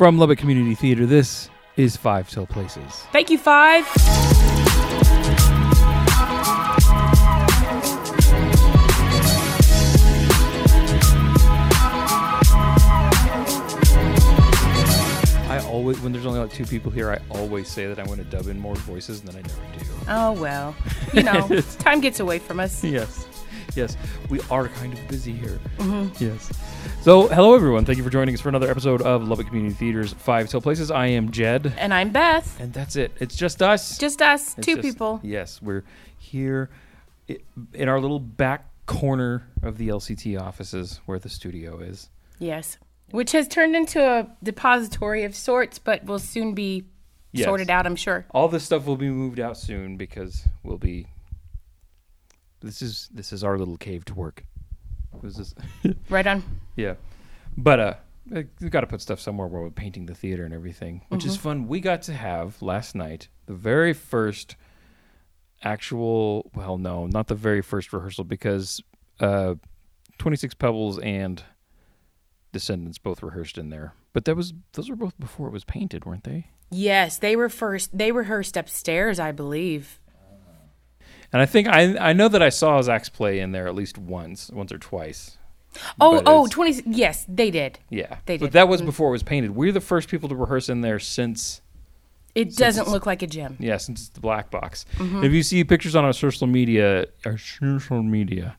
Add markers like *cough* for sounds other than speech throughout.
From Lubbock Community Theater, this is Five Till Places. Thank you, Five. I always, when there's only like two people here, I always say that I'm going to dub in more voices, and then I never do. Oh, well. You know, *laughs* time gets away from us. Yes, yes, we are kind of busy here. Mm-hmm. Yes. So, hello everyone. Thank you for joining us for another episode of Lubbock Community Theater's Five Till Places. I am Jed, And I'm Beth. and that's it. It's just us. Just us, It's two just- people. Yes, we're here i- in our little back corner of the LCT offices where the studio is. Yes. Which has turned into a depository of sorts, but will soon be Yes. sorted out, I'm sure. All this stuff will be moved out soon because we'll be. This is this is our little cave to work. This is Right on. Yeah, but uh, we got to put stuff somewhere where we're painting the theater and everything, which is fun. We got to have last night the very first actual. Well, no, not the very first rehearsal because uh, Twenty Six Pebbles and Descendants both rehearsed in there. But that was those were both before it was painted, weren't they? Yes, they were first. They rehearsed upstairs, I believe. And I think I I know that I saw Zach's play in there at least once, once or twice. Oh, But oh, 20. Yes, they did. Yeah, They did. but that was before it was painted. We're the first people to rehearse in there since It doesn't look like a gym. yeah, since it's the black box. Mm-hmm. If you see pictures on our social media, our social media,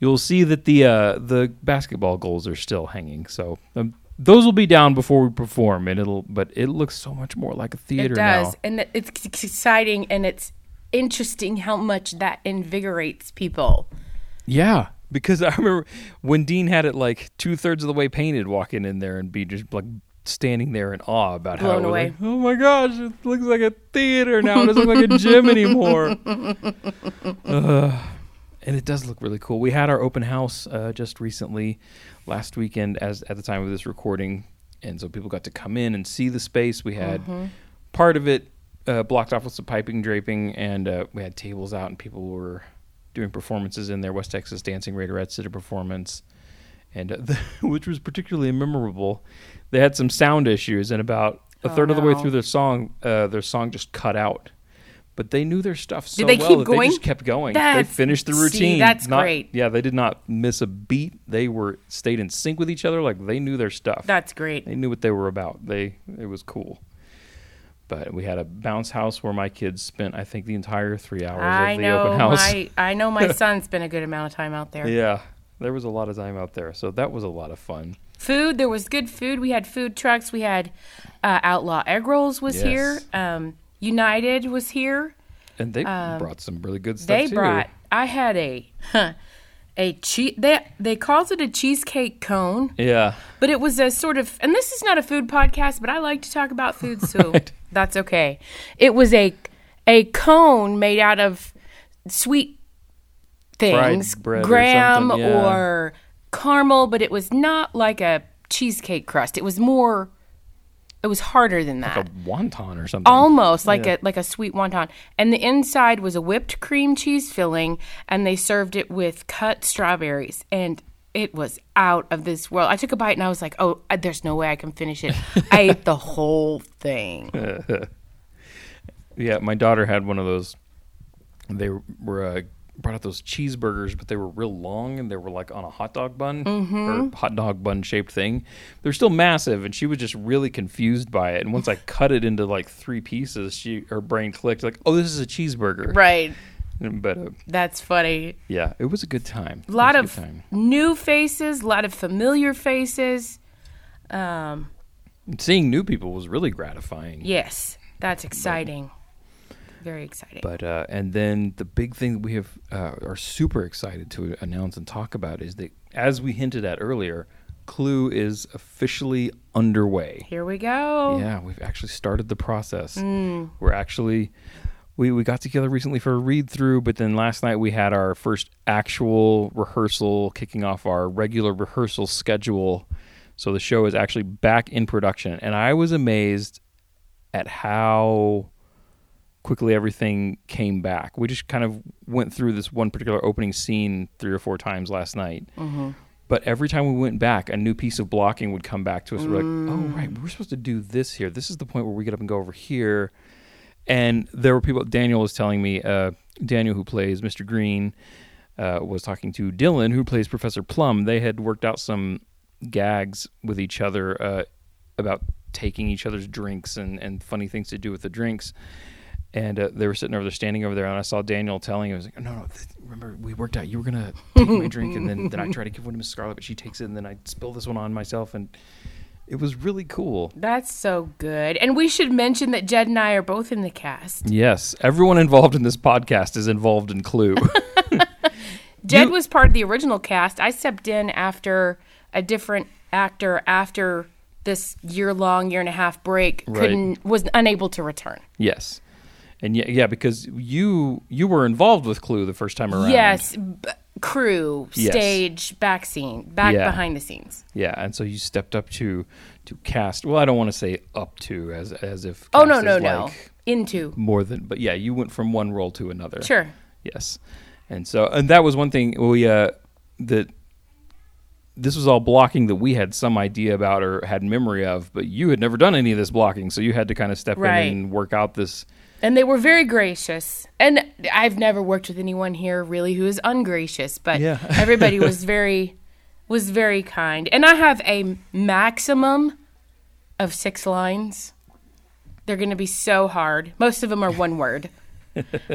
you'll see that the uh, the basketball goals are still hanging. So um, those will be down before we perform, and it'll. But it looks so much more like a theater It does. now. And it's exciting and it's interesting how much that invigorates people. Yeah, because *laughs* I remember when Dean had it like two thirds of the way painted, walking in there and be just like standing there in awe about how Blown it was away. like, oh my gosh, it looks like a theater now. It doesn't look like a gym anymore. *laughs* Ugh. and it does look really cool. We had our open house uh, just recently, last weekend, as at the time of this recording, and so people got to come in and see the space. We had part of it uh, blocked off with some piping draping, and uh, we had tables out, and people were doing performances in there. West Texas Dancing Raiderettes did a performance, and uh, *laughs* the, which was particularly memorable. They had some sound issues, and about a Oh, third of the way through their song, uh, their song just cut out. But they knew their stuff so they well keep that going? they just kept going. That's- they finished the see, routine. that's Not- great. Yeah, they did not miss a beat. They were stayed in sync with each other. Like they knew their stuff. That's great. They knew what they were about. They it was cool. But we had a bounce house where my kids spent, I think, the entire three hours I of the know open house. my I know my *laughs* son spent a good amount of time out there. Yeah, there was a lot of time out there, so that was a lot of fun. Food, there was good food. We had food trucks. We had uh, Outlaw Egg Rolls was Yes. here. Um, United was here. And they brought some really good stuff Um, They too. brought. I had a a cheese. They they called it a cheesecake cone, Yeah, but it was a sort of. And this is not a food podcast, but I like to talk about food, so *laughs* that's okay. It was a a cone made out of sweet things, bread graham something, yeah. or caramel, but it was not like a cheesecake crust. It was more. It was harder than that. Like a wonton or something. Almost like Yeah. a like a sweet wonton, and the inside was a whipped cream cheese filling, and they served it with cut strawberries, and it was out of this world. I took a bite and I was like, "Oh, uh, there's no way I can finish it." I *laughs* ate the whole thing. *laughs* Yeah, my daughter had one of those. They were uh, brought out those cheeseburgers, but they were real long and they were like on a hot dog bun or hot dog bun shaped thing. They're still massive, and she was just really confused by it. And once I *sighs* cut it into like three pieces, she her brain clicked like, "Oh, this is a cheeseburger." Right. But uh, That's funny. yeah, it was a good time. A lot of time. new faces, a lot of familiar faces. Um, seeing new people was really gratifying. yes, that's exciting. Very exciting. But uh, and then the big thing that we have uh, are super excited to announce and talk about is that, as we hinted at earlier, Clue is officially underway. Here we go. Yeah, we've actually started the process. We're actually we we got together recently for a read through, but then last night we had our first actual rehearsal, kicking off our regular rehearsal schedule. So the show is actually back in production, and I was amazed at how quickly everything came back. We just kind of went through this one particular opening scene three or four times last night. But every time we went back, a new piece of blocking would come back to us. We're like, oh, Mm. right, we're supposed to do this here. This is the point where we get up and go over here. And there were people, Daniel was telling me, uh, Daniel, who plays Mr. Green, uh, was talking to Dylan, who plays Professor Plum. They had worked out some gags with each other uh, about taking each other's drinks and, and funny things to do with the drinks. And uh, they were sitting over there, standing over there, and I saw Daniel telling him, "I was like, no, no, th- remember we worked out. You were gonna *laughs* take my drink, and then then I try to give one to Miss Scarlet, but she takes it, and then I spill this one on myself, and it was really cool. That's so good. And we should mention that Jed and I are both in the cast. Yes, everyone involved in this podcast is involved in Clue. *laughs* *laughs* Jed You- was part of the original cast. I stepped in after a different actor after this year long, year and a half break Right. couldn't was unable to return. yes, and yeah, yeah, because you you were involved with Clue the first time around. Yes, b- crew, Yes. stage, back scene, back Yeah. behind the scenes. Yeah, and so you stepped up to to cast. Well, I don't want to say up to as as if. Oh no, no, no. Into. More than, but yeah, you went from one role to another. Sure. Yes, and so and that was one thing we uh that this was all blocking that we had some idea about or had memory of, but you had never done any of this blocking, so you had to kind of step Right. in and work out this. And they were very gracious. And I've never worked with anyone here really who is ungracious, but Yeah. *laughs* everybody was very was very kind. And I have a maximum of 6 lines. They're going to be so hard. Most of them are one word. *laughs*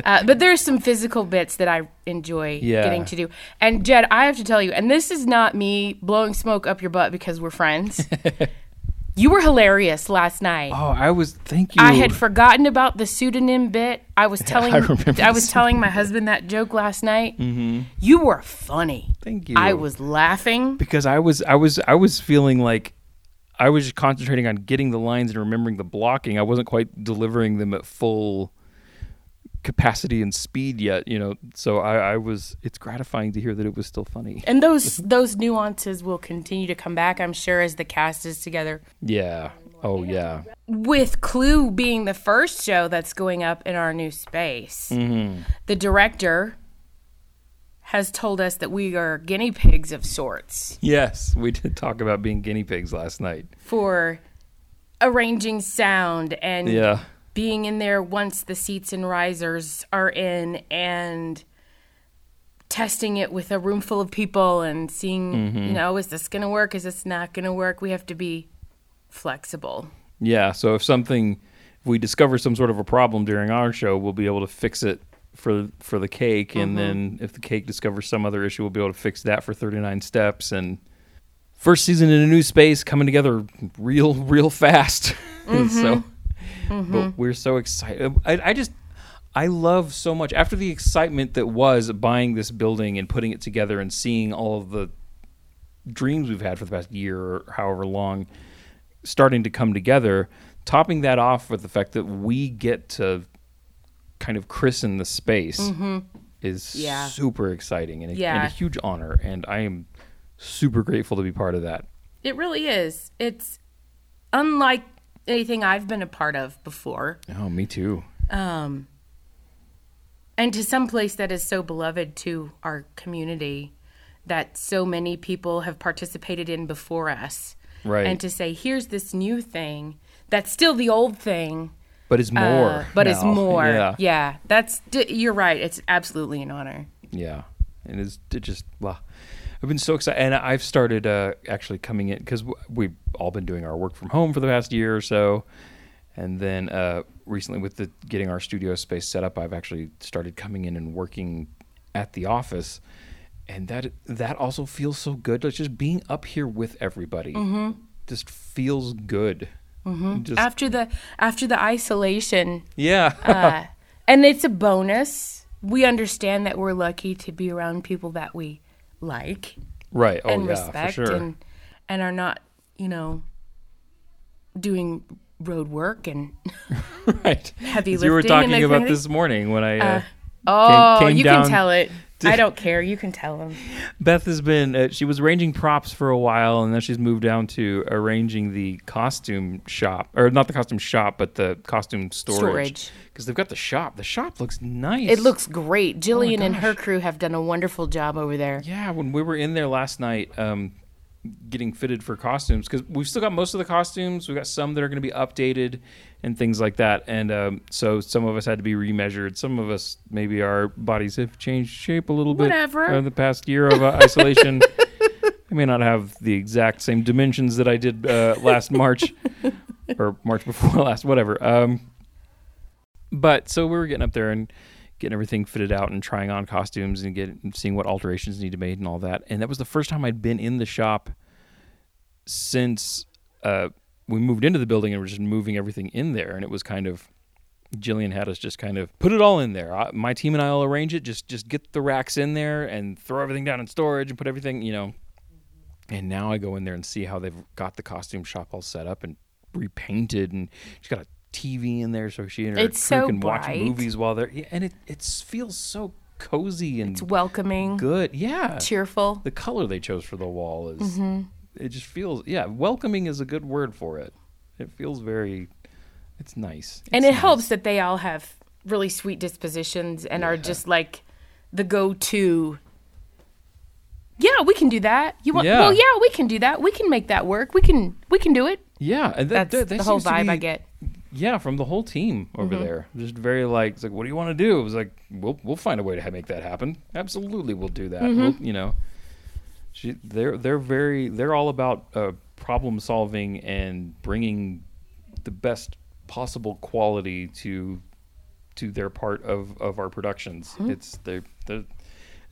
Uh, but there's some physical bits that I enjoy Yeah. getting to do. And Jed, I have to tell you, and this is not me blowing smoke up your butt because we're friends. *laughs* you were hilarious last night. Oh, I was. Thank you. I had forgotten about the pseudonym bit. I was *laughs* telling I remember I was telling my husband that joke last night. Mm-hmm. You were funny. Thank you. I was laughing. because I was I was I was feeling like I was just concentrating on getting the lines and remembering the blocking. I wasn't quite delivering them at full capacity and speed yet, you know. So I, I was it's gratifying to hear that it was still funny. And those *laughs* those nuances will continue to come back, I'm sure, as the cast is together. Yeah. Oh yeah. With Clue being the first show that's going up in our new space, Mm-hmm. the director has told us that we are guinea pigs of sorts Yes, we did talk about being guinea pigs last night. for arranging sound and Yeah. Being in there once the seats and risers are in and testing it with a room full of people and seeing, Mm-hmm. you know, is this going to work? Is this not going to work? We have to be flexible. Yeah, so if something if we discover some sort of a problem during our show, we'll be able to fix it for for the cake and then if the cake discovers some other issue, we'll be able to fix that for 39 steps and first season in a new space coming together real real fast. *laughs* so but we're so excited. I, I just I love so much after the excitement that was buying this building and putting it together and seeing all of the dreams we've had for the past year or however long starting to come together, topping that off with the fact that we get to kind of christen the space is Mm-hmm. Yeah. super exciting and a, and a huge honor. And I am super grateful to be part of that. It really is. It's unlike anything I've been a part of before. Oh, me too. Um, and to some place that is so beloved to our community that so many people have participated in before us. Right. And to say, here's this new thing that's still the old thing, but it's more. uh, but it's more. Yeah. yeah. That's, you're right. It's absolutely an honor. Yeah, and it's it just. I've been so excited, and I've started uh, actually coming in because we've all been doing our work from home for the past year or so, and then uh, recently with the getting our studio space set up, I've actually started coming in and working at the office, and that that also feels so good. Like just being up here with everybody just feels good. Just After the, after the isolation, yeah, uh, and it's a bonus. We understand that we're lucky to be around people that we like. right. Oh and yeah, respect for sure. and and are not you know doing road work and *laughs* right. heavy As you were talking about kind of this morning when I uh, oh came you down can tell it I don't care. You can tell them. Beth has been, uh, she was arranging props for a while, and then she's moved down to arranging the costume shop, or not the costume shop, but the costume storage. Storage. Because they've got the shop. The shop looks nice. It looks great. Jillian and her crew have done a wonderful job over there. Yeah, when we were in there last night, um, getting fitted for costumes, because we've still got most of the costumes. We've got some that are going to be updated and things like that. And um, so some of us had to be remeasured. Some of us, maybe our bodies have changed shape a little bit Whatever. in the past year of uh, isolation. *laughs* I may not have the exact same dimensions that I did uh, last March *laughs* or March before *laughs* last, whatever. Um, but so we were getting up there and getting everything fitted out and trying on costumes and getting seeing what alterations need to be made and all that. And that was the first time I'd been in the shop since uh, we moved into the building and we're just moving everything in there. And it was kind of Jillian had us just kind of put it all in there. I, my team and I will arrange it. Just just get the racks in there and throw everything down in storage and put everything, you know. And now I go in there and see how they've got the costume shop all set up and repainted, and she's got a TV in there so she and her It's crew so can watch movies while they're yeah, and it it feels so cozy and It's welcoming, good. Yeah, cheerful. the color they chose for the wall is Mm-hmm. it just feels yeah welcoming is a good word for it. It feels very it's nice and it nice. helps that they all have really sweet dispositions and are just like the go-to yeah we can do that you want Yeah. well yeah we can do that we can make that work we can we can do it Yeah, and that, that's that, that the whole vibe i get Yeah, from the whole team over mm-hmm. there. Just very like it's like, what do you want to do? It was like, we'll we'll find a way to make that happen. Absolutely, we'll do that. Mm-hmm. We'll, you know, she they're they're very they're all about uh, problem solving and bringing the best possible quality to to their part of of our productions. Mm-hmm. It's they're they're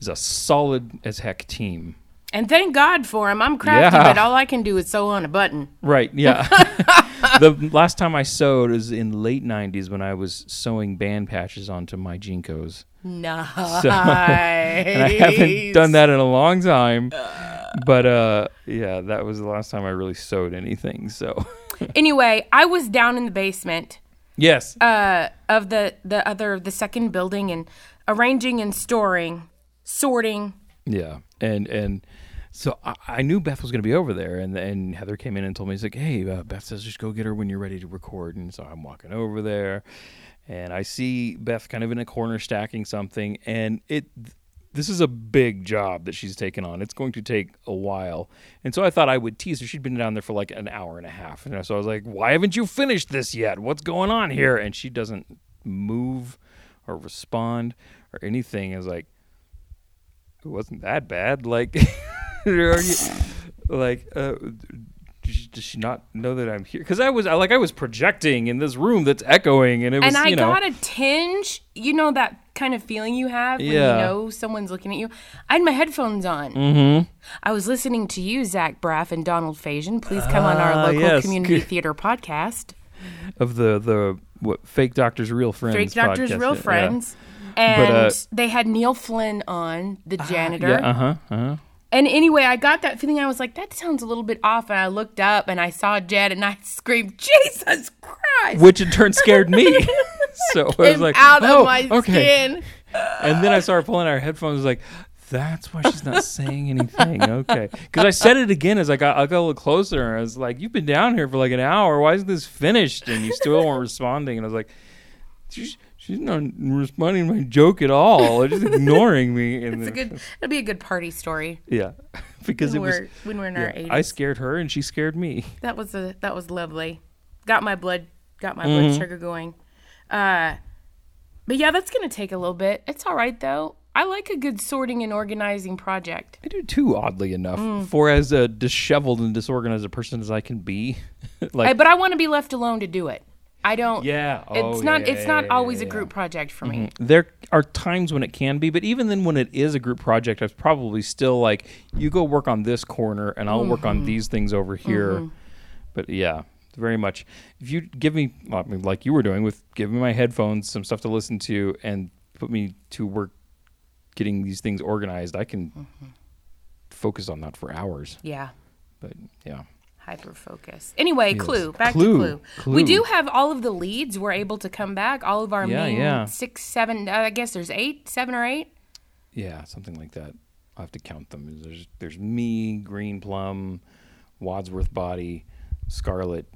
is a solid as heck team. and thank god for him i'm crafty Yeah. but all i can do is sew on a button Right. Yeah. *laughs* *laughs* the last time I sewed was in late '90s when I was sewing band patches onto my JNCOs, nice *laughs* and I haven't done that in a long time. But uh, yeah, that was the last time I really sewed anything. So *laughs* anyway i was down in the basement yes, uh, of the the other the second building and arranging and storing sorting yeah, and and so I, I knew Beth was going to be over there, and and Heather came in and told me, "He's like, hey, uh, Beth says just go get her when you're ready to record." And so I'm walking over there, and I see Beth kind of in a corner stacking something, and it. This is a big job that she's taken on. It's going to take a while, and so I thought I would tease her. She'd been down there for like an hour and a half, and so I was like, "Why haven't you finished this yet? What's going on here?" And she doesn't move or respond or anything. I was like, it wasn't that bad. Like, *laughs* you, like, uh, does she- not know that I'm here? Because I was, I, like, I was projecting in this room that's echoing, and it was, and I you know, got a tinge. You know that kind of feeling you have when Yeah. you know someone's looking at you. I had my headphones on. Mm-hmm. I was listening to you, Zach Braff and Donald Faison. Please come on our Ah, local yes. community *laughs* theater podcast, of the the what fake doctors, real friends, Fake Doctors, podcast. Real Yeah. Friends. But, And uh, they had Neil Flynn on, the janitor. Yeah, uh huh, uh huh. And anyway, I got that feeling. I was like, that sounds a little bit off. And I looked up and I saw Jed and I screamed, *laughs* Jesus Christ! Which in turn scared me. *laughs* so I was like, out oh, of my okay. skin. And then I started pulling out our headphones. I was like, that's why she's not saying anything. *laughs* Okay. Because I said it again as I got, I got a little closer. And I was like, you've been down here for like an hour. Why isn't this finished? And you still weren't responding. And I was like, she's, not responding to my joke at all. She's *laughs* ignoring me. And It's a good. It'll be a good party story Yeah. *laughs* because it when was. we're when we're in yeah, our eighties. I scared her and she scared me. that was a that was lovely. Got my blood got my Mm-hmm. blood sugar going. Uh, but yeah, that's gonna take a little bit. It's all right though. I like a good sorting and organizing project. I do too, oddly enough. Mm. For as a disheveled and disorganized a person as I can be, *laughs* like I- but I want to be left alone to do it. I don't. Yeah. It's Oh, not. yeah, it's not yeah, always yeah, a group project for me. there are times when it can be, but even then, when it is a group project, it's probably still like you go work on this corner, and I'll work Mm-hmm. on these things over here. But yeah, very much. If you give me, well, I mean, like you were doing with giving me my headphones, some stuff to listen to, and put me to work getting these things organized, I can Mm-hmm. focus on that for hours. Yeah. But yeah. Hyper focus. Anyway, Yes. Clue. Back Clue. to Clue. Clue. We do have all of the leads. We're able to come back. All of our Yeah, main yeah. six, seven. Uh, I guess there's eight, seven or eight. yeah, something like that. I have to count them. There's there's me, Green Plum, Wadsworth Body, Scarlet,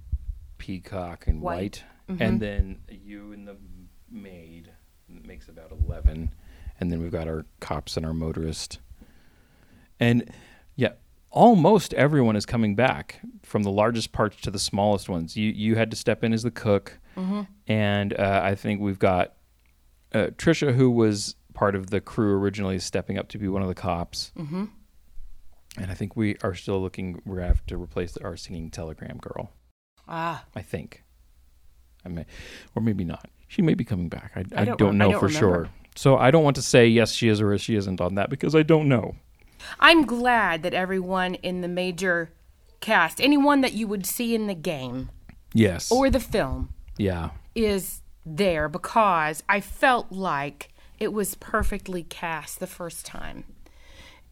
Peacock, and White. White, and then you and the maid makes about eleven, and then we've got our cops and our motorist, and yeah, almost everyone is coming back from the largest parts to the smallest ones. You you had to step in as the cook, and uh, I think we've got uh, Trisha, who was part of the crew originally, is stepping up to be one of the cops. Mm-hmm. And I think we are still looking. We're have to replace our singing telegram girl. Ah, I think. I may, or maybe not. She may be coming back. I, I, don't don't, rem- I know don't for remember. sure. So I don't want to say yes, she is, or she isn't on that because I don't know. I'm glad that everyone in the major cast, anyone that you would see in the game Yes. or the film, yeah. is there because I felt like it was perfectly cast the first time.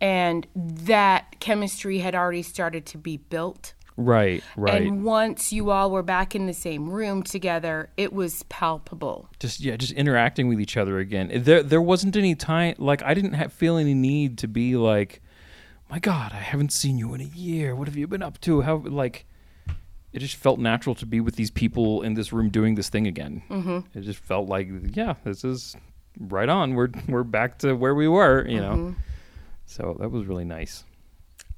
And that chemistry had already started to be built. Right. Right. And once you all were back in the same room together, it was palpable. just yeah, just interacting with each other again. There there wasn't any time like I didn't have, feel any need to be like, my God, I haven't seen you in a year. What have you been up to? How like. It just felt natural to be with these people in this room doing this thing again. Mm-hmm. It just felt like, yeah, this is right on. We're we're back to where we were, you know. So that was really nice.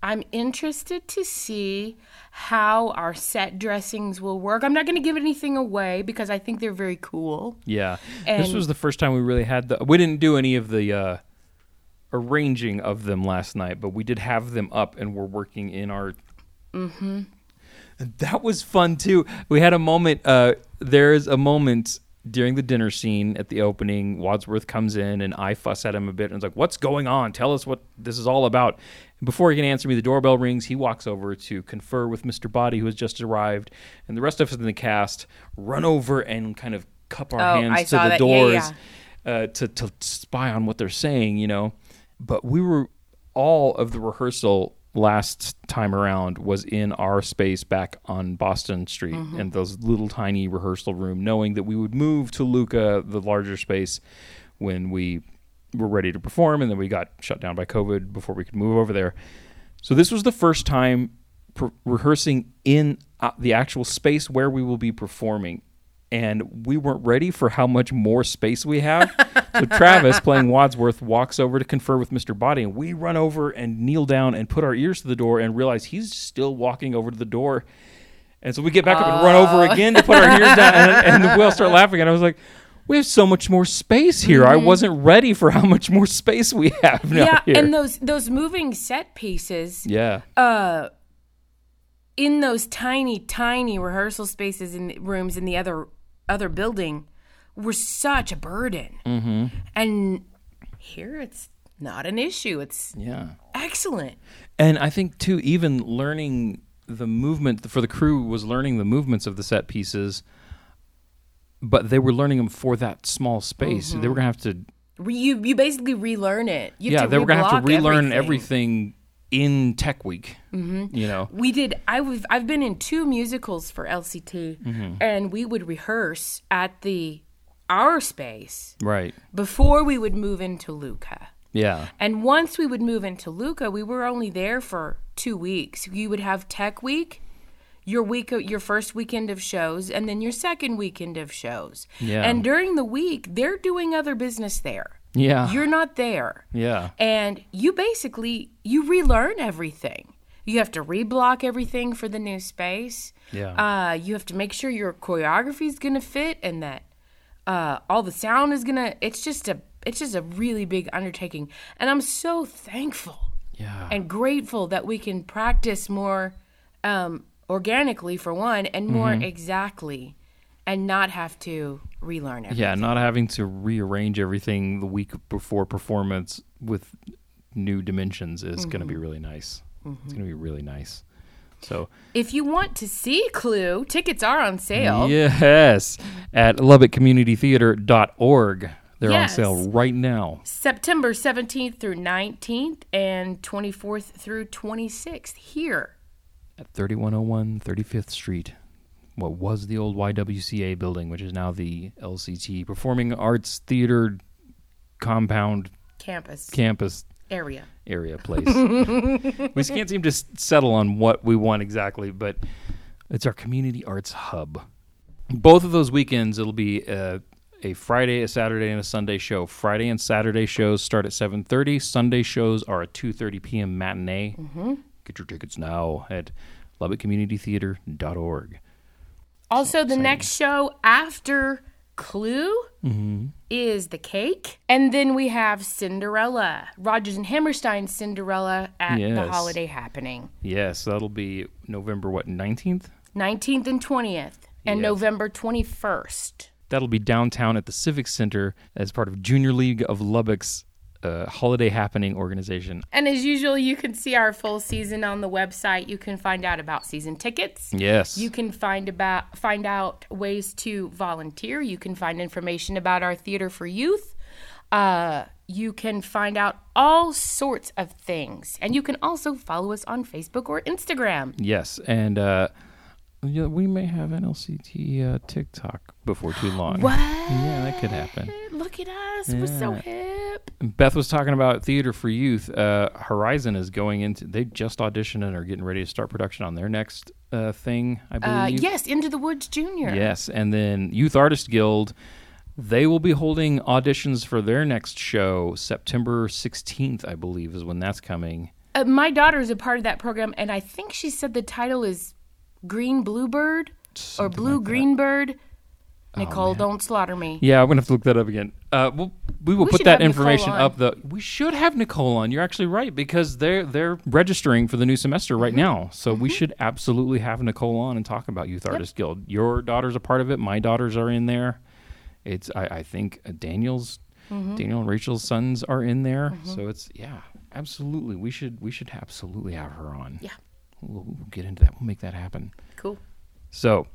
I'm interested to see how our set dressings will work. I'm not going to give anything away because I think they're very cool. Yeah. this was the first time we really had the. We didn't do any of the uh, arranging of them last night, but we did have them up and we're working in our. Mm-hmm. That was fun too. We had a moment. Uh, there's a moment during the dinner scene at the opening. Wadsworth comes in and I fuss at him a bit and is like, "What's going on? Tell us what this is all about." And before he can answer me, the doorbell rings. He walks over to confer with Mr. Body, who has just arrived, and the rest of us in the cast run over and kind of cup our Oh, hands I to the that. Yeah, doors Uh, to to spy on what they're saying, you know. But we were all of the rehearsal last time around was in our space back on Boston Street Mm-hmm. in those little tiny rehearsal room, knowing that we would move to Luca, the larger space, when we were ready to perform, and then we got shut down by COVID before we could move over there. So this was the first time per- rehearsing in uh, the actual space where we will be performing. And we weren't ready for how much more space we have. so Travis, playing Wadsworth, walks over to confer with Mr. Body, and we run over and kneel down and put our ears to the door and realize he's still walking over to the door. And so we get back up and run over again to put our ears down, and, and we all start laughing. And I was like, "We have so much more space here. I wasn't ready for how much more space we have now yeah, here." and those those moving set pieces yeah, uh in those tiny tiny rehearsal spaces in the rooms in the other other building were such a burden. Mm-hmm. And here it's not an issue. It's yeah. excellent. And I think too, even learning the movement for the crew was learning the movements of the set pieces, but they were learning them for that small space. They were gonna have to, you you basically relearn it. You yeah, they were gonna have to relearn everything, in Tech Week. Mm-hmm. You know, We did. I was. I've been in two musicals for LCT, Mm-hmm. and we would rehearse at the our space right? before we would move into Luca. Yeah, And once we would move into Luca, we were only there for two weeks. You would have Tech Week, your week, your first weekend of shows, and then your second weekend of shows. Yeah. And during the week, they're doing other business there. Yeah, You're not there. yeah, And you basically you relearn everything. You have to reblock everything for the new space. Yeah. Uh, you have to make sure your choreography is gonna fit and that uh, all the sound is gonna. It's just a it's just a really big undertaking, and I'm so thankful yeah. and grateful that we can practice more um, organically for one, and more Mm-hmm. exactly, and not have to relearn everything. Yeah, not having to rearrange everything the week before performance with new dimensions is going to be mm-hmm. really nice. It's going to be mm-hmm. really nice. So, If you want to see Clue, tickets are on sale. yes, at lubbockcommunitytheater.org. They're Yes. on sale right now. September 17th through 19th and 24th through 26th here. At 3101 35th Street, what was the old YWCA building, which is now the LCT Performing Arts Theater Compound campus campus area. area place. *laughs* we can't seem to settle on what we want exactly, but it's our community arts hub. Both of those weekends, it'll be uh, a Friday, a Saturday, and a Sunday show. Friday and Saturday shows start at 7.30. Sunday shows are a 2.30 p.m. matinee. Mm-hmm. Get your tickets now at lubbockcommunitytheater.org. Also, the next show after Clue mm-hmm. is The Cake. And then we have Cinderella, Rodgers and Hammerstein's Cinderella at the holiday happening. Yes, that'll be November, what, 19th? 19th and 20th, and Yes. November 21st. That'll be downtown at the Civic Center as part of Junior League of Lubbock's uh, holiday happening organization. And as usual, you can see our full season on the website. You can find out about season tickets. Yes. You can find about find out ways to volunteer. You can find information about our theater for youth. Uh, you can find out all sorts of things, and you can also follow us on Facebook or Instagram. Yes, and uh, yeah, we may have NLCT LCT uh, TikTok before too *gasps* long. What? Yeah, that could happen. Look at us! We're so hip. Beth was talking about theater for youth. Uh, Horizon is going into. They just auditioned and are getting ready to start production on their next uh, thing. I Uh, believe. yes, Into the Woods Junior. Yes, and then Youth Artist Guild. They will be holding auditions for their next show September 16th, I believe, is when that's coming. Uh, my daughter is a part of that program, and I think she said the title is Green Bluebird or Blue like that. Greenbird. Nicole, don't slaughter me. Yeah, I'm gonna have to look that up again. Uh, we'll, we will We put should that have Nicole information on. up. The we should have Nicole on. You're actually right because they're they're registering for the new semester Mm-hmm. right now. So we should absolutely have Nicole on and talk about Youth Artist Guild. Your daughter's a part of it. My daughters are in there. It's I, I think uh, Daniel's Mm-hmm. Daniel and Rachel's sons are in there. So it's yeah, absolutely. We should we should absolutely have her on. Yeah. We'll, we'll get into that. We'll make that happen. Cool. So,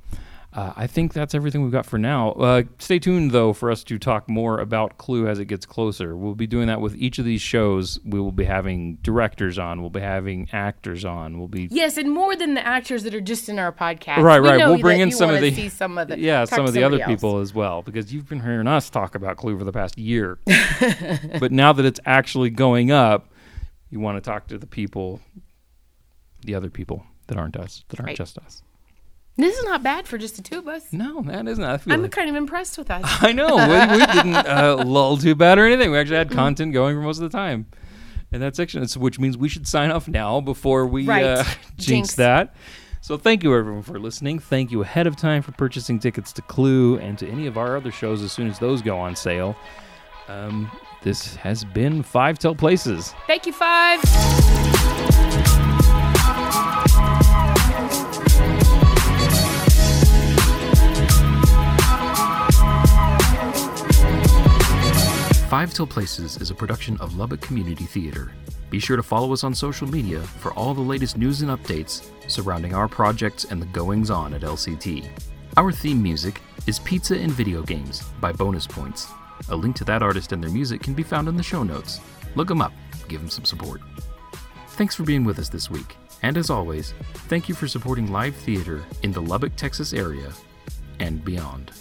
uh, I think that's everything we've got for now. Uh, stay tuned, though, for us to talk more about Clue as it gets closer. We'll be doing that with each of these shows. We will be having directors on. We'll be having actors on. We'll be Yes, and more than the actors that are just in our podcast. right, We right. We'll bring in some of the see some of the yeah, some of the other else. people as well, because you've been hearing us talk about Clue for the past year. *laughs* but now that it's actually going up, you want to talk to the people, the other people that aren't us, that aren't Right. just us. This is not bad for just the two of us. No, that isn't. I feel I'm like kind of impressed with us. *laughs* I know. We, we didn't uh, *laughs* lull too bad or anything. We actually had content going for most of the time in that section, It's- which means we should sign off now before we Right. uh, *laughs* jinx, Jinx. that. So thank you everyone for listening. Thank you ahead of time for purchasing tickets to Clue and to any of our other shows as soon as those go on sale. Um, this has been Five Till Places. Thank you, Five. Five Till Places is a production of Lubbock Community Theater. Be sure to follow us on social media for all the latest news and updates surrounding our projects and the goings on at LCT. Our theme music is Pizza and Video Games by Bonus Points. A link to that artist and their music can be found in the show notes. Look them up, give them some support. Thanks for being with us this week. And as always, thank you for supporting live theater in the Lubbock, Texas area and beyond.